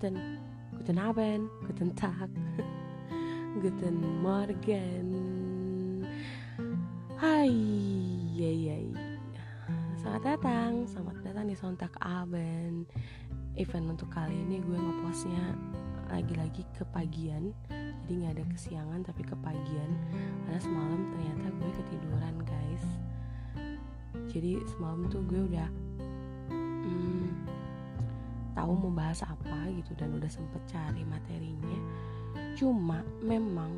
Guten Guten Abend Guten Tag Guten Morgen. Hai Yay, yay. Selamat datang Selamat datang di Sontak Abend. Event untuk kali ini gue ngepostnya Lagi-lagi kepagian Jadi gak ada kesiangan tapi kepagian Karena semalam ternyata gue ketiduran guys. Jadi semalam tuh gue udah hmm, Tahu mau bahas gitu Dan udah sempet cari materinya. Cuma memang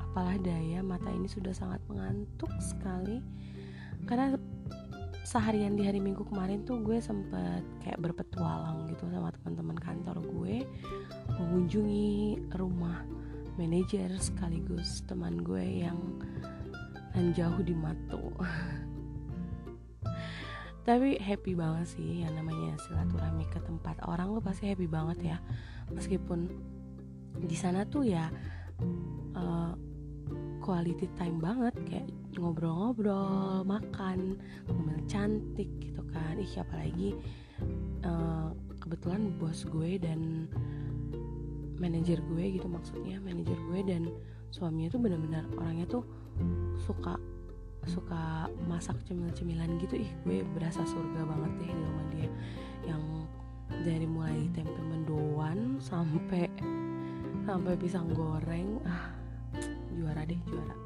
apalah daya mata ini sudah sangat mengantuk sekali. Karena seharian di hari minggu kemarin tuh gue sempet kayak berpetualang gitu sama teman-teman kantor gue mengunjungi rumah manajer sekaligus teman gue yang jauh di Matu tapi happy banget sih yang namanya silaturahmi ke tempat orang lo pasti happy banget ya. Meskipun di sana tuh ya uh, quality time banget kayak ngobrol-ngobrol makan ngomel cantik gitu kan. Ih apalagi uh, kebetulan bos gue dan manajer gue gitu maksudnya manajer gue dan suaminya tuh benar-benar orangnya tuh suka suka masak cemil-cemilan gitu ih gue berasa surga banget deh di rumah dia. Yang dari mulai tempe mendoan sampai sampai pisang goreng ah juara deh juara.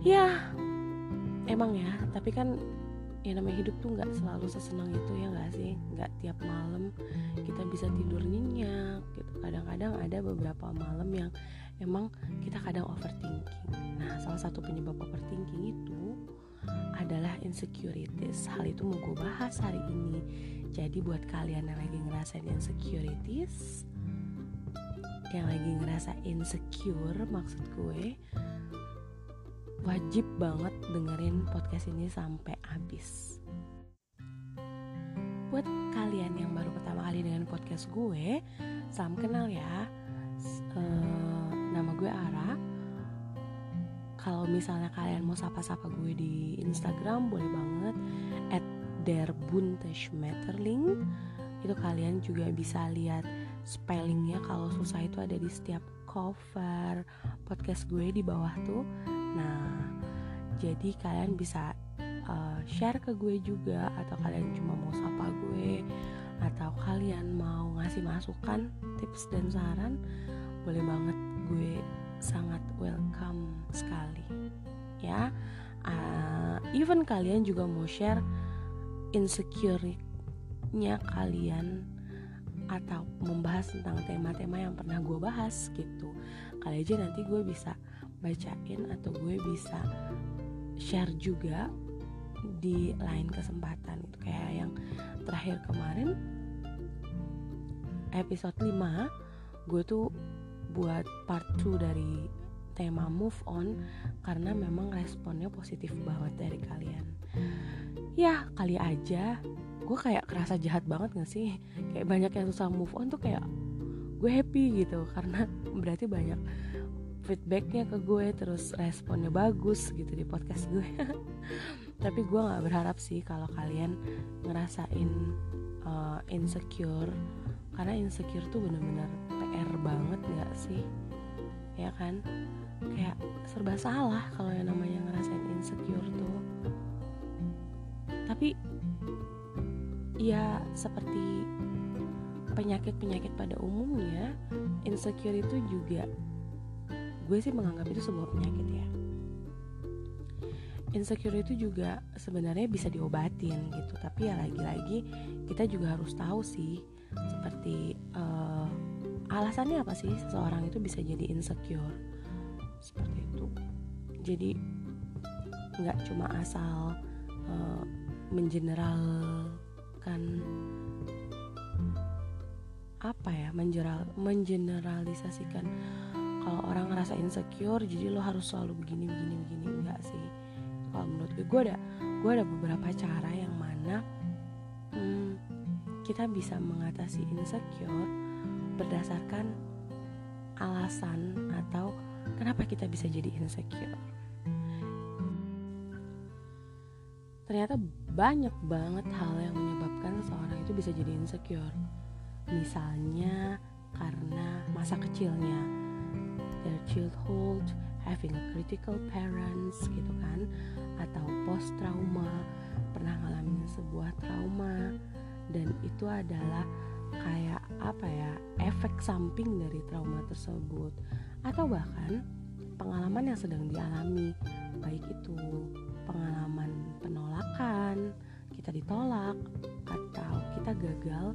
Ya emang ya tapi kan ya namanya hidup tuh nggak selalu sesenang itu ya nggak sih? Nggak tiap malam kita bisa tidur nyenyak gitu. Kadang-kadang ada beberapa malam yang emang kita kadang overthinking. Nah salah satu penyebab overthinking itu adalah insecurities. Hal itu mau gue bahas hari ini. Jadi buat kalian yang lagi ngerasain insecurities yang lagi ngerasa insecure maksud gue wajib banget dengerin podcast ini sampai habis. Buat kalian yang baru pertama kali dengan podcast gue salam kenal ya. Uh, nama gue Ara. Kalau misalnya kalian mau sapa-sapa gue di Instagram boleh banget. At derbunteschmetterling. Itu kalian juga bisa lihat spellingnya. Kalau susah itu ada di setiap cover podcast gue di bawah tuh. Nah jadi kalian bisa uh, share ke gue juga. Atau kalian cuma mau sapa gue. Atau kalian mau ngasih masukan tips dan saran boleh banget gue sangat welcome sekali ya. Uh, even kalian juga mau share insecure-nya kalian atau membahas tentang tema-tema yang pernah gue bahas gitu. Kali aja nanti gue bisa bacain atau gue bisa share juga di lain kesempatan itu kayak yang terakhir kemarin episode 5 gue tuh buat part 2 dari tema move on karena memang responnya positif banget dari kalian. Ya kali aja. Gue kayak kerasa jahat banget gak sih? Kayak banyak yang susah move on tuh kayak gue happy gitu karena berarti banyak feedbacknya ke gue terus responnya bagus gitu di podcast gue. Tapi gue nggak berharap sih kalau kalian ngerasain uh, insecure karena insecure tuh bener-bener PR banget gak sih? Ya kan? Kayak serba salah kalau yang namanya ngerasain insecure tuh. Tapi ya seperti penyakit-penyakit pada umumnya insecure itu juga gue sih menganggap itu sebuah penyakit ya. Insecure itu juga sebenarnya bisa diobatin gitu tapi ya lagi-lagi kita juga harus tahu sih seperti uh, alasannya apa sih seseorang itu bisa jadi insecure? Seperti itu. Jadi nggak cuma asal uh, mengeneral kan apa ya menjeral mengeneralisasikan kalau orang ngerasa insecure jadi lo harus selalu begini begini begini. Enggak sih. Kalau menurut gue gue ada gue ada beberapa cara yang mana kita bisa mengatasi insecure berdasarkan alasan atau kenapa kita bisa jadi insecure. Ternyata banyak banget hal yang menyebabkan seseorang itu bisa jadi insecure. Misalnya karena masa kecilnya. Their childhood having a critical parents gitu kan? Atau post trauma pernah ngalamin sebuah trauma dan itu adalah kayak apa ya efek samping dari trauma tersebut. Atau bahkan pengalaman yang sedang dialami. Baik itu pengalaman penolakan kita ditolak atau kita gagal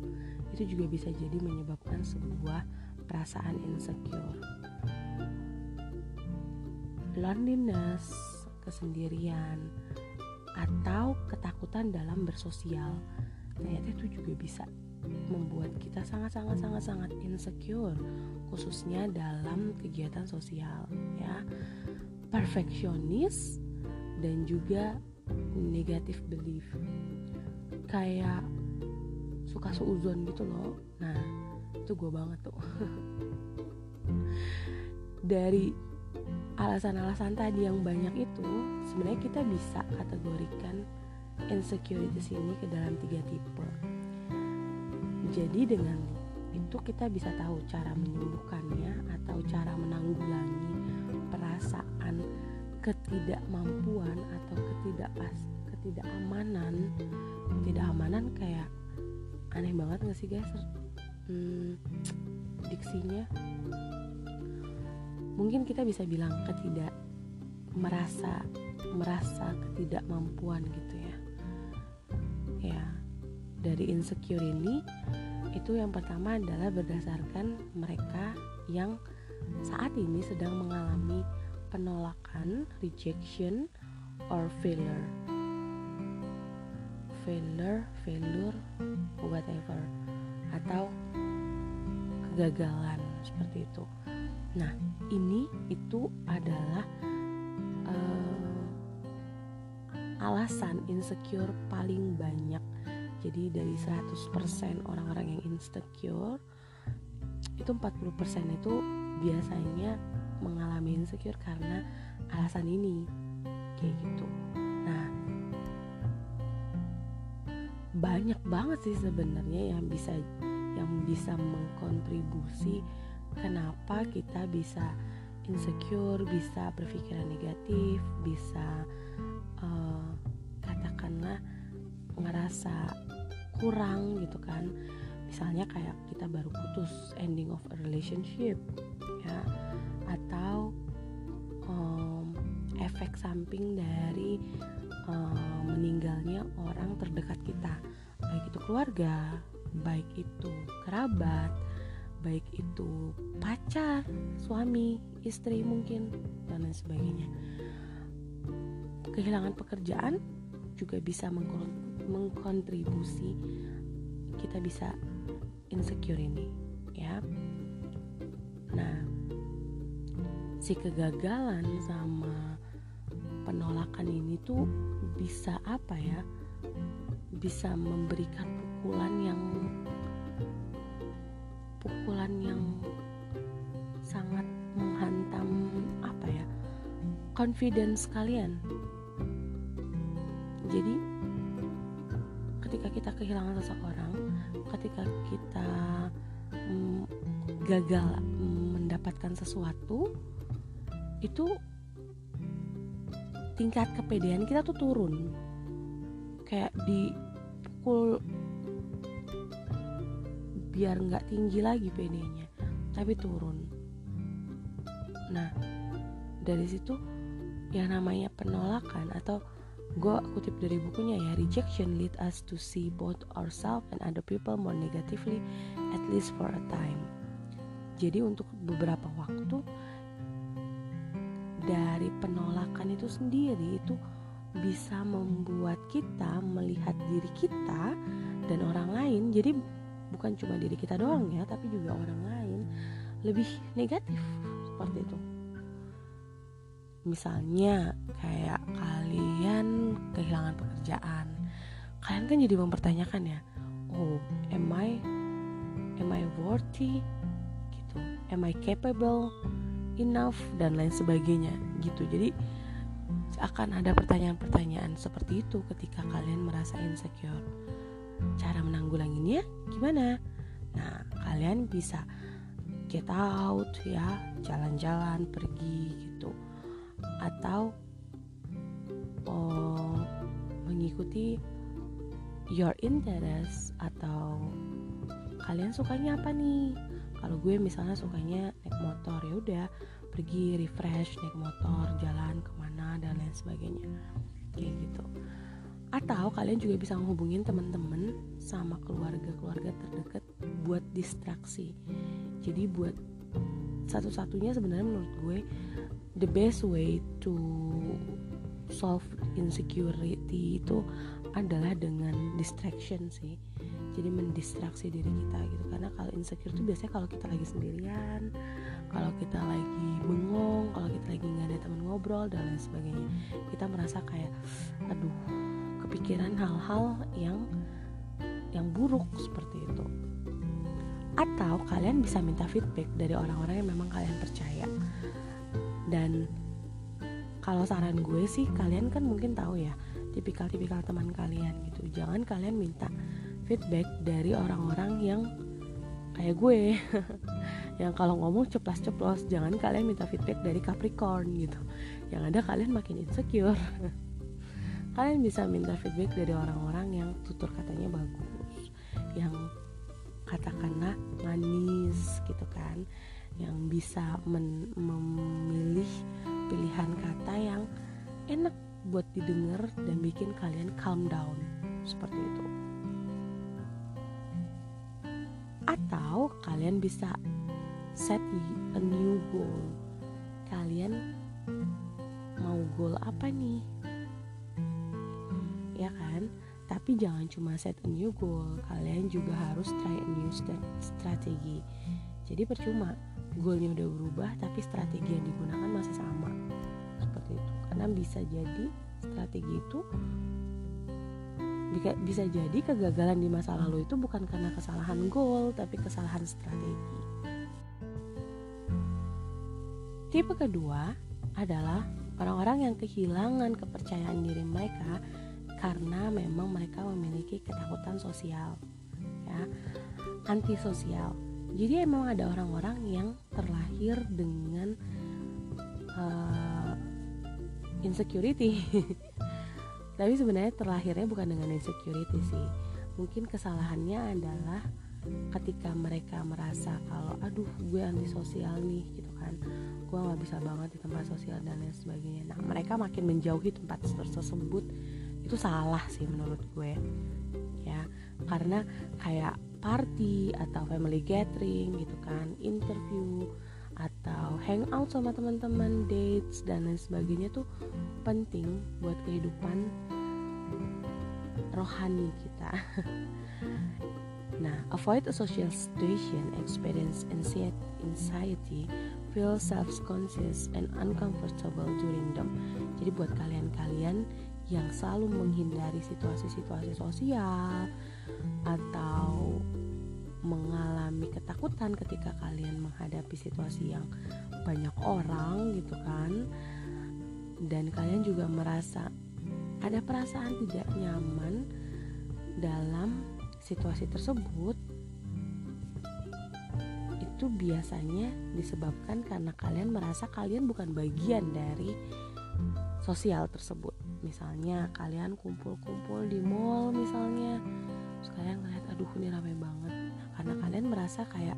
itu juga bisa jadi menyebabkan sebuah perasaan insecure. Loneliness kesendirian atau ketakutan dalam bersosial ternyata itu juga bisa membuat kita sangat sangat sangat sangat insecure khususnya dalam kegiatan sosial ya. Perfeksionis dan juga negatif belief. Kayak suka seuzon gitu loh. Nah itu gue banget tuh. Dari alasan-alasan tadi yang banyak itu sebenarnya kita bisa kategorikan insecurities ini ke dalam tiga tipe. Jadi dengan itu kita bisa tahu cara menyembuhkannya atau cara menanggulangi perasaan ketidakmampuan atau ketidakpas ketidakamanan. Ketidakamanan kayak aneh banget gak sih guys? Hmm, diksinya. Mungkin kita bisa bilang ketidak merasa merasa ketidakmampuan gitu ya ya. Dari insecure ini itu yang pertama adalah berdasarkan mereka yang saat ini sedang mengalami penolakan rejection or failure. Failure failure whatever. Atau kegagalan seperti itu. Nah ini itu adalah uh, alasan insecure paling banyak. Jadi dari 100% orang-orang yang insecure itu 40% itu biasanya mengalami insecure karena alasan ini. Kayak gitu. Nah banyak banget sih sebenarnya yang bisa yang bisa mengkontribusi kenapa kita bisa insecure, bisa berpikiran negatif, bisa uh, ngerasa kurang gitu kan. Misalnya kayak kita baru putus ending of a relationship ya atau um, efek samping dari um, meninggalnya orang terdekat kita baik itu keluarga baik itu kerabat baik itu pacar, suami, istri mungkin dan lain sebagainya. Kehilangan pekerjaan juga bisa mengkontribusi kita bisa insecure ini, ya. Nah, si kegagalan sama penolakan ini tuh bisa apa ya? Bisa memberikan pukulan yang pukulan yang sangat menghantam apa ya confidence kalian jadi kehilangan seseorang ketika kita mm, gagal mendapatkan sesuatu itu tingkat kepedean kita tuh turun. Kayak dipukul biar nggak tinggi lagi PD-nya tapi turun. Nah dari situ yang namanya penolakan atau gue kutip dari bukunya ya rejection lead us to see both ourselves and other people more negatively at least for a time. Jadi untuk beberapa waktu dari penolakan itu sendiri itu bisa membuat kita melihat diri kita dan orang lain jadi bukan cuma diri kita doang ya tapi juga orang lain lebih negatif seperti itu misalnya kayak kalian kehilangan pekerjaan. Kalian kan jadi mempertanyakan ya oh am I am I worthy? Gitu. Am I capable enough? Dan lain sebagainya gitu. Jadi akan ada pertanyaan-pertanyaan seperti itu ketika kalian merasa insecure. Cara menanggulanginya gimana? Nah kalian bisa get out ya jalan-jalan pergi gitu atau oh, mengikuti your interest atau kalian sukanya apa nih? Kalau gue misalnya sukanya naik motor ya udah pergi refresh naik motor jalan ke mana dan lain sebagainya. Kayak gitu. Atau kalian juga bisa menghubungin teman-teman sama keluarga-keluarga terdekat buat distraksi. Jadi buat satu-satunya sebenarnya menurut gue the best way to solve insecurity itu adalah dengan distraction sih. Jadi mendistraksi diri kita gitu. Karena kalau insecure itu biasanya kalau kita lagi sendirian kalau kita lagi bengong kalau kita lagi nggak ada teman ngobrol dan lain sebagainya kita merasa kayak aduh kepikiran hal-hal yang yang buruk seperti itu atau kalian bisa minta feedback dari orang-orang yang memang kalian percaya. Dan kalau saran gue sih kalian kan mungkin tahu ya tipikal-tipikal teman kalian gitu. Jangan kalian minta feedback dari orang-orang yang kayak gue. Yang kalau ngomong ceplas-ceplos jangan kalian minta feedback dari Capricorn gitu. Yang ada kalian makin insecure. Kalian bisa minta feedback dari orang-orang yang tutur katanya bagus yang katakanlah manis gitu kan yang bisa memilih pilihan kata yang enak buat didengar dan bikin kalian calm down. Seperti itu. Atau kalian bisa set a new goal. Kalian mau goal apa nih? Ya kan tapi jangan cuma set a new goal kalian juga harus try a new strategi. Jadi percuma goalnya udah berubah tapi strategi yang digunakan masih sama. Seperti itu. Karena bisa jadi strategi itu bisa jadi kegagalan di masa lalu itu bukan karena kesalahan goal tapi kesalahan strategi. Tipe kedua adalah orang-orang yang kehilangan kepercayaan diri mereka karena memang mereka memiliki ketakutan sosial, ya, antisosial. Jadi emang ada orang-orang yang terlahir dengan uh, insecurity. Tapi sebenarnya terlahirnya bukan dengan insecurity sih. Mungkin kesalahannya adalah ketika mereka merasa kalau aduh gue antisosial nih gitu kan. Gue nggak bisa banget di tempat sosial dan lain sebagainya. Nah mereka makin menjauhi tempat tersebut itu salah sih menurut gue ya. Karena kayak party atau family gathering gitu kan interview atau hangout sama teman-teman dates dan lain sebagainya tuh penting buat kehidupan rohani kita. Nah avoid a social situation experience anxiety feel self-conscious and uncomfortable during them. Jadi buat kalian-kalian yang selalu menghindari situasi-situasi sosial atau mengalami ketakutan ketika kalian menghadapi situasi yang banyak orang gitu kan. Dan kalian juga merasa ada perasaan tidak nyaman dalam situasi tersebut. Itu biasanya disebabkan karena kalian merasa kalian bukan bagian dari sosial tersebut misalnya kalian kumpul-kumpul di mall misalnya terus kalian ngeliat aduh ini ramai banget. Karena kalian merasa kayak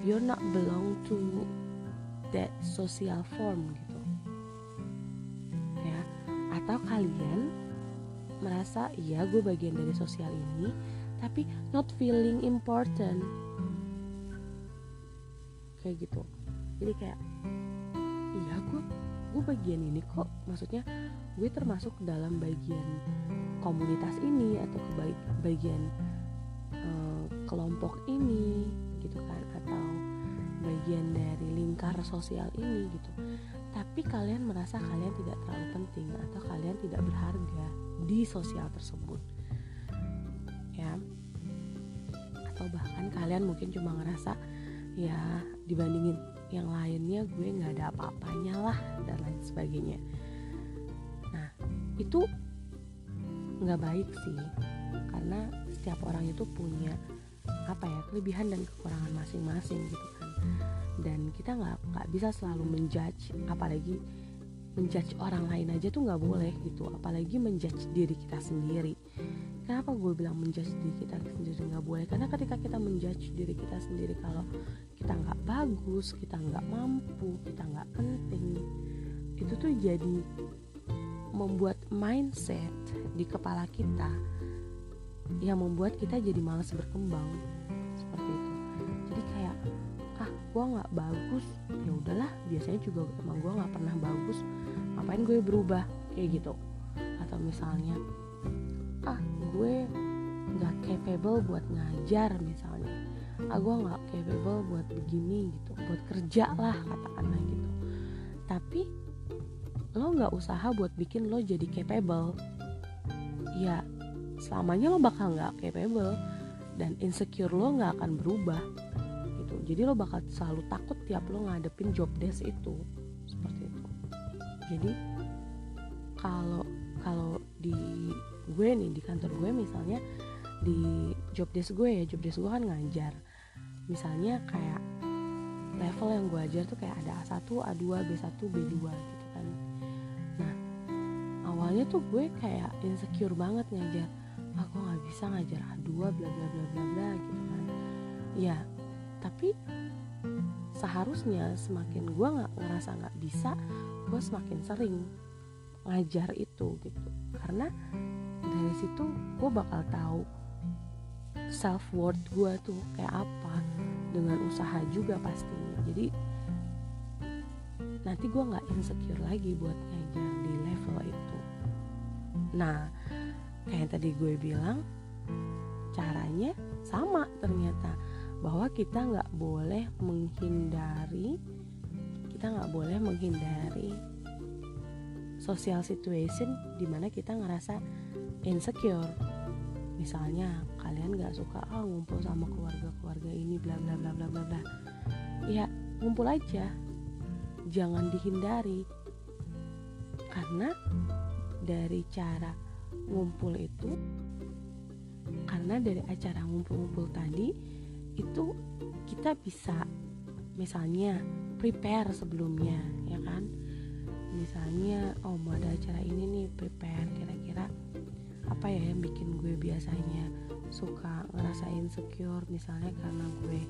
you're not belong to that social form gitu. Ya atau kalian merasa iya gue bagian dari sosial ini tapi not feeling important. Kayak gitu. Jadi kayak iya gue gue bagian ini kok. Maksudnya gue termasuk dalam bagian komunitas ini atau ke bagian uh, kelompok ini gitu kan atau bagian dari lingkar sosial ini gitu. Tapi kalian merasa kalian tidak terlalu penting atau kalian tidak berharga di sosial tersebut. Ya. Atau bahkan kalian mungkin cuma ngerasa ya dibandingin yang lainnya gue nggak ada apa-apanya lah dan lain sebagainya. Nah itu nggak baik sih karena setiap orang itu punya apa ya kelebihan dan kekurangan masing-masing gitu kan. Dan kita nggak nggak bisa selalu menjudge apalagi menjudge orang lain aja tuh nggak boleh gitu. Apalagi menjudge diri kita sendiri kenapa gue bilang menjudge diri kita sendiri nggak boleh? Karena ketika kita menjudge diri kita sendiri kalau kita nggak bagus kita nggak mampu kita nggak penting itu tuh jadi membuat mindset di kepala kita yang membuat kita jadi malas berkembang. Seperti itu. Jadi kayak ah gue nggak bagus. Ya udahlah biasanya juga emang gue nggak pernah bagus. Ngapain gue berubah? Kayak gitu. Atau misalnya ah gue nggak capable buat ngajar misalnya. Ah gue nggak capable buat begini gitu. Buat kerja lah katakanlah gitu. Tapi lo nggak usaha buat bikin lo jadi capable. Ya selamanya lo bakal nggak capable dan insecure lo nggak akan berubah gitu. Jadi lo bakal selalu takut tiap lo ngadepin job desk itu seperti itu. Jadi kalau kalau di gue nih di kantor gue misalnya di job desk gue ya job desk gue kan ngajar. Misalnya kayak level yang gue ajar tuh kayak ada A1, A2, B1, B2 gitu awalnya tuh gue kayak insecure banget ngajar. Aku ah, nggak bisa ngajar A2 bla bla bla bla bla gitu kan. Ya tapi seharusnya semakin gue nggak ngerasa nggak bisa gue semakin sering ngajar itu gitu. Karena dari situ gue bakal tahu self worth gue tuh kayak apa dengan usaha juga pastinya. Jadi nanti gue nggak insecure lagi buat ngajar di level itu. Nah, kayak yang tadi gue bilang, caranya sama ternyata. Bahwa kita nggak boleh menghindari kita nggak boleh menghindari social situation di mana kita ngerasa insecure. Misalnya kalian nggak suka ah ngumpul sama keluarga-keluarga ini bla bla bla bla bla bla. Ya ngumpul aja. Jangan dihindari. Karena dari cara ngumpul itu karena dari acara ngumpul-ngumpul tadi itu kita bisa misalnya prepare sebelumnya ya kan misalnya oh mau ada acara ini nih prepare kira-kira apa ya yang bikin gue biasanya suka ngerasain secure misalnya karena gue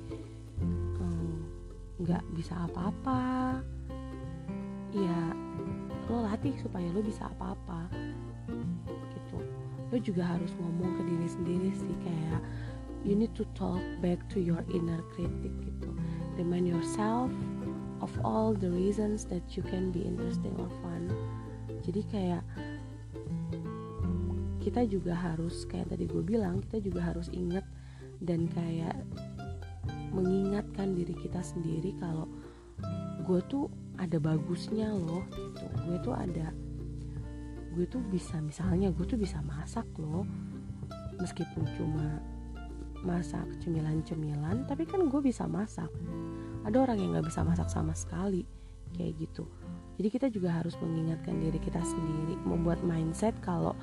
nggak um, bisa apa-apa. Ya lo latih supaya lo bisa apa-apa gitu. Lo juga harus ngomong ke diri sendiri sih kayak you need to talk back to your inner critic gitu. Remind yourself of all the reasons that you can be interesting or fun. Jadi kayak kita juga harus kayak tadi gue bilang kita juga harus inget dan kayak mengingatkan diri kita sendiri kalau gue tuh ada bagusnya loh gitu. Gue tuh ada gue tuh bisa misalnya gue tuh bisa masak loh meskipun cuma masak cemilan-cemilan tapi kan gue bisa masak ada orang yang nggak bisa masak sama sekali kayak gitu. Jadi kita juga harus mengingatkan diri kita sendiri membuat mindset kalau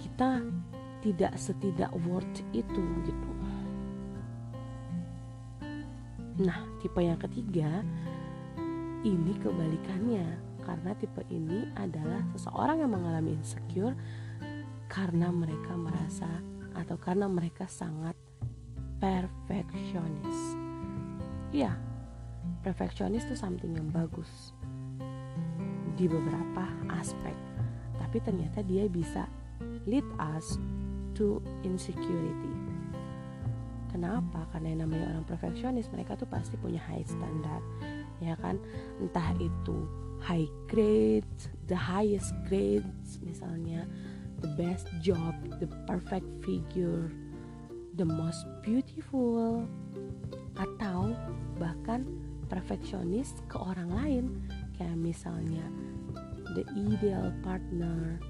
kita tidak setidak worth itu gitu. Nah tipe yang ketiga ini kebalikannya. Karena tipe ini adalah seseorang yang mengalami insecure karena mereka merasa atau karena mereka sangat perfeksionis. Iya, perfeksionis itu something yang bagus. Di beberapa aspek, tapi ternyata dia bisa lead us to insecurity. Kenapa? Karena yang namanya orang perfeksionis mereka tuh pasti punya high standard. Ya kan? Entah itu high grade the highest grades misalnya the best job the perfect figure the most beautiful atau bahkan perfeksionis ke orang lain kayak misalnya the ideal partner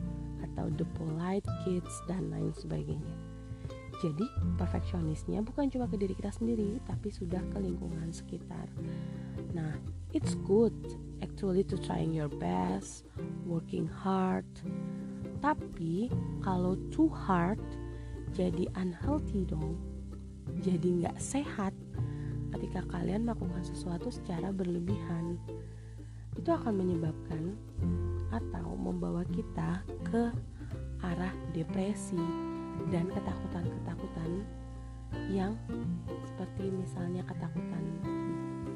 atau the polite kids dan lain sebagainya jadi perfeksionisnya bukan cuma ke diri kita sendiri tapi sudah ke lingkungan sekitar Nah, it's good actually to trying your best, working hard. Tapi kalau too hard jadi unhealthy dong. Jadi nggak sehat. Ketika kalian melakukan sesuatu secara berlebihan itu akan menyebabkan atau membawa kita ke arah depresi dan ketakutan-ketakutan yang seperti misalnya ketakutan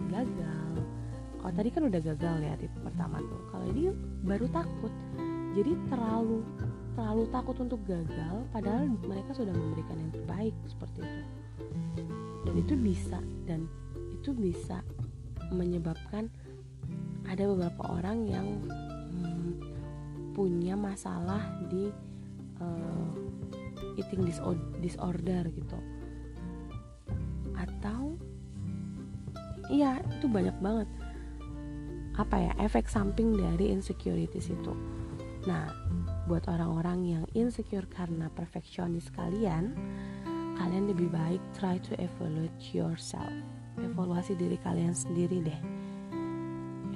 gagal. Kalau tadi kan udah gagal ya tipe pertama tuh. Kalau ini baru takut. Jadi terlalu terlalu takut untuk gagal padahal mereka sudah memberikan yang terbaik seperti itu. Dan itu bisa dan itu bisa menyebabkan ada beberapa orang yang hmm, punya masalah di uh, eating disorder gitu. Atau iya itu banyak banget. Apa ya efek samping dari insecurities itu. Nah buat orang-orang yang insecure karena perfeksionis kalian kalian lebih baik try to evaluate yourself evaluasi diri kalian sendiri deh.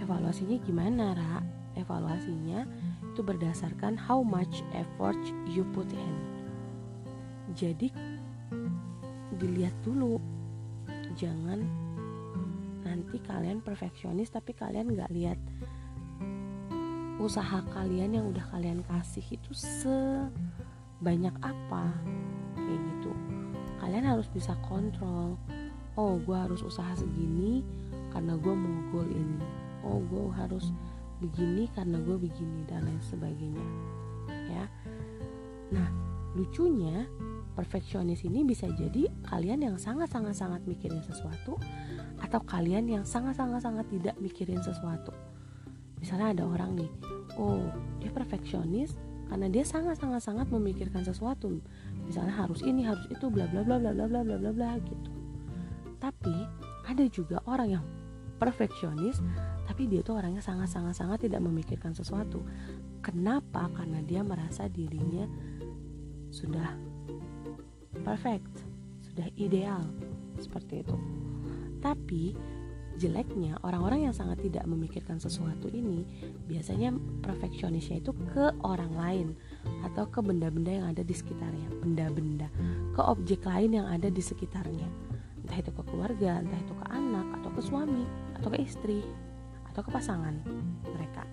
Evaluasinya gimana Ra? evaluasinya itu berdasarkan how much effort you put in. Jadi dilihat dulu. Jangan nanti kalian perfeksionis tapi kalian nggak lihat usaha kalian yang udah kalian kasih itu sebanyak apa. Kayak gitu. Kalian harus bisa kontrol oh gue harus usaha segini karena gue mau goal ini. Oh gue harus begini karena gue begini dan lain sebagainya. Ya. Nah lucunya perfeksionis ini bisa jadi kalian yang sangat sangat sangat mikirin sesuatu atau kalian yang sangat sangat sangat tidak mikirin sesuatu. Misalnya ada orang nih oh dia perfeksionis karena dia sangat sangat sangat memikirkan sesuatu. Misalnya harus ini harus itu bla bla bla bla bla bla bla bla bla gitu tapi ada juga orang yang perfeksionis tapi dia tuh orangnya sangat sangat sangat tidak memikirkan sesuatu. Kenapa? Karena dia merasa dirinya sudah perfect sudah ideal seperti itu. Tapi jeleknya orang-orang yang sangat tidak memikirkan sesuatu ini biasanya perfeksionisnya itu ke orang lain atau ke benda-benda yang ada di sekitarnya. Benda-benda ke objek lain yang ada di sekitarnya entah itu ke keluarga entah itu ke anak atau ke suami atau ke istri atau ke pasangan mereka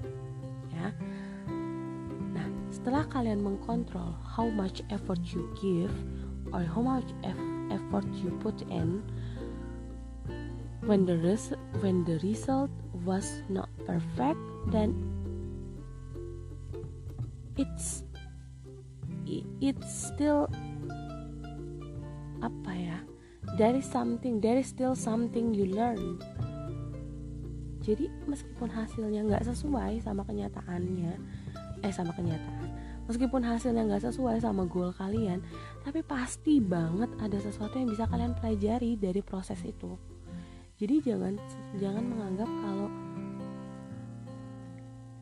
ya. Nah setelah kalian mengkontrol how much effort you give or how much effort you put in when the res- when the result was not perfect then it's it's still there is something there is still something you learn. Jadi meskipun hasilnya nggak sesuai sama kenyataannya eh sama kenyataan meskipun hasilnya nggak sesuai sama goal kalian tapi pasti banget ada sesuatu yang bisa kalian pelajari dari proses itu. Jadi jangan jangan menganggap kalau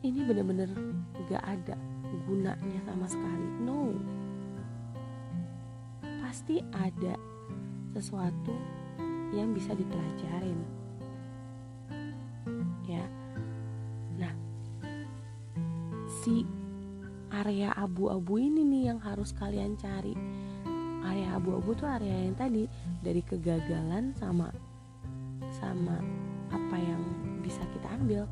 ini benar-benar gak ada gunanya sama sekali. No. Pasti ada sesuatu yang bisa dipelajarin. Ya. Nah si area abu-abu ini nih yang harus kalian cari. Area abu-abu tuh area yang tadi dari kegagalan sama sama apa yang bisa kita ambil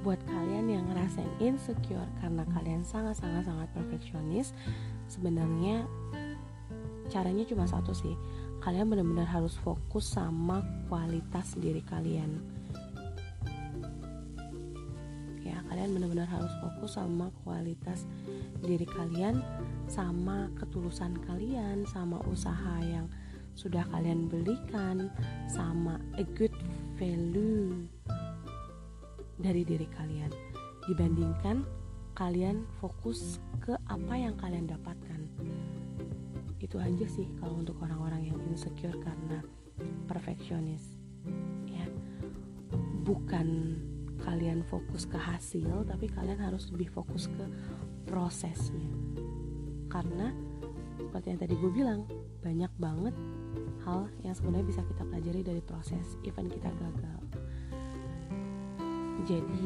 buat kalian yang ngerasain insecure karena kalian sangat-sangat-sangat perfeksionis sebenarnya caranya cuma satu sih. Kalian benar-benar harus fokus sama kualitas diri kalian. Ya kalian benar-benar harus fokus sama kualitas diri kalian sama ketulusan kalian sama usaha yang sudah kalian belikan sama a good value dari diri kalian. Dibandingkan kalian fokus ke apa yang kalian dapatkan. Itu aja sih kalau untuk orang-orang yang insecure karena perfeksionis ya. Bukan kalian fokus ke hasil tapi kalian harus lebih fokus ke prosesnya. Karena seperti yang tadi gue bilang banyak banget hal yang sebenarnya bisa kita pelajari dari proses even kita gagal jadi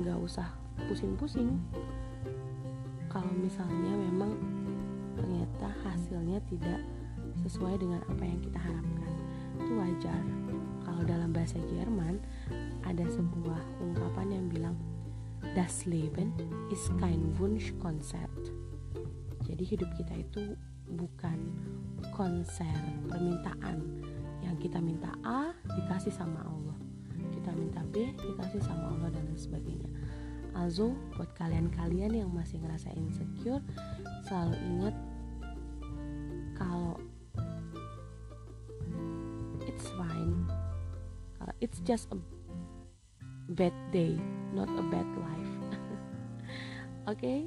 nggak usah pusing-pusing. Kalau misalnya memang ternyata hasilnya tidak sesuai dengan apa yang kita harapkan itu wajar. Kalau dalam bahasa Jerman ada sebuah ungkapan yang bilang Das Leben ist kein Wunschkonzert. Jadi hidup kita itu bukan konser permintaan. Yang kita minta A dikasih sama Allah B dikasih sama Allah dan lain sebagainya. Also buat kalian-kalian yang masih ngerasa insecure selalu ingat kalau it's fine. Kalau it's just a bad day not a bad life. Oke okay?